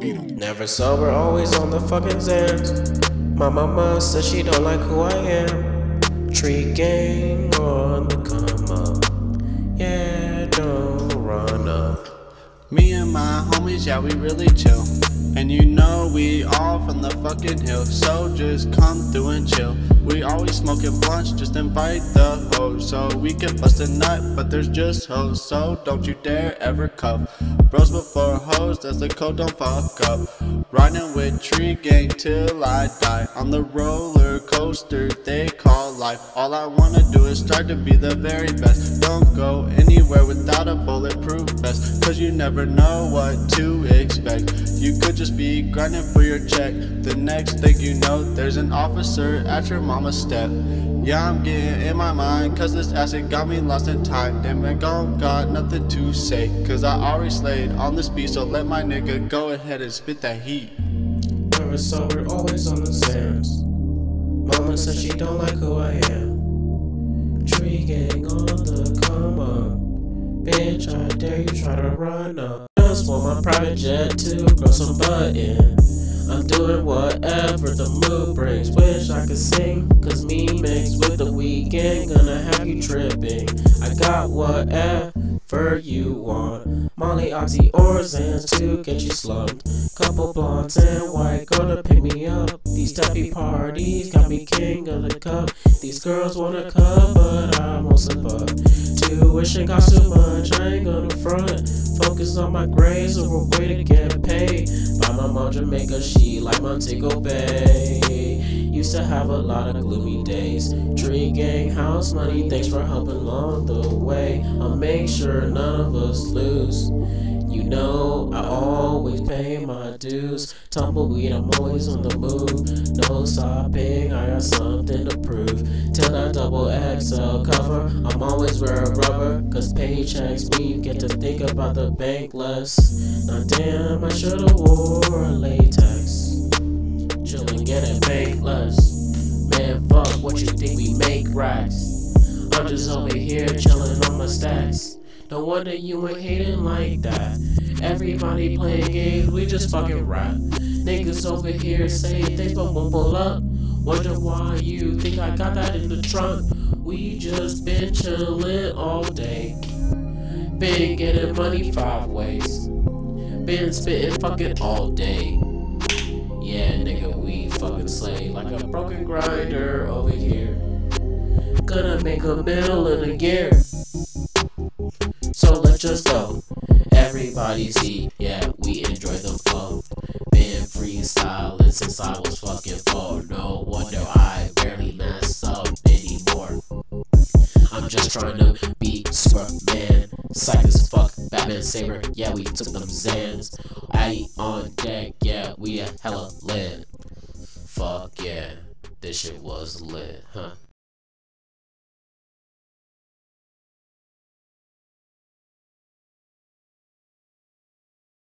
Never sober, always on the fucking Xans. My mama says she don't like who I am. Tree gang on the come up. Yeah, don't run up. Me and my homies, yeah, we really chill. And you know we all the fucking hill, so just come through and chill. We always smoking blunts, just invite the hoes, so we can bust a nut, but there's just hoes, so don't you dare ever cuff. Bros before hoes, that's the code, don't fuck up. Riding with Tree Gang till I die, on the roller coaster they call life. All I wanna do is strive to be the very best. Don't go anywhere without a bulletproof vest, cause you never know what to expect. You could just be grinding for your check. The next thing you know, there's an officer at your mama's step. Yeah, I'm getting in my mind, cause this acid got me lost in time. Damn, I don't got nothing to say, cause I already slayed on this beat, so let my nigga go ahead and spit that heat. Never sober, always on the Xans. Mama says she don't like who I am. Tree gang on the come up. Bitch, I dare you try to run up. Just want my private jet to grow some butt in. I'm doing whatever the mood brings. Wish I could sing, cause me mixed with the Weeknd. Gonna have you tripping. I got whatever you want. Molly, Oxy, or Xans to get you slumped. Couple blondes and white to pick me up. These tappy parties got me king of the cup. These girls wanna come, but I won't slip up. Tuition costs too much, I ain't gonna front. Focus on my grades or a way to get paid. By my mom Jamaica, she like Montego Bay. Used to have a lot of gloomy days. Tree gang, house money, thanks for helping along the way. I'll make sure none of us lose. You know, I always pay my dues. Tumbleweed, I'm always on the move. No stopping, I got something to prove. Till that double XL cover, I'm always wearing rubber. Cause paychecks you get to think about the bank less. Now, damn, I should've wore a latex. Chillin', getting bankless. Man, fuck what you think we make racks. I'm just over here chillin' on my stacks. No wonder you ain't hating like that. Everybody playing games, we just fucking rap. Niggas over here say things but won't pull up. Wonder why you think I got that in the trunk. We just been chillin' all day. Been getting money five ways. Been spittin' fucking all day. Yeah, nigga, slay like a broken grinder over here. Gonna make a mill in a year. So let's just go. Everybody see, yeah, we enjoy the flow. Been freestyling since I was fucking four. No wonder I barely mess up anymore. I'm just trying to be Superman. Psych as fuck, Batman Saber. Yeah, we took them Xans. I on deck, yeah, we a hella lit. Was lit?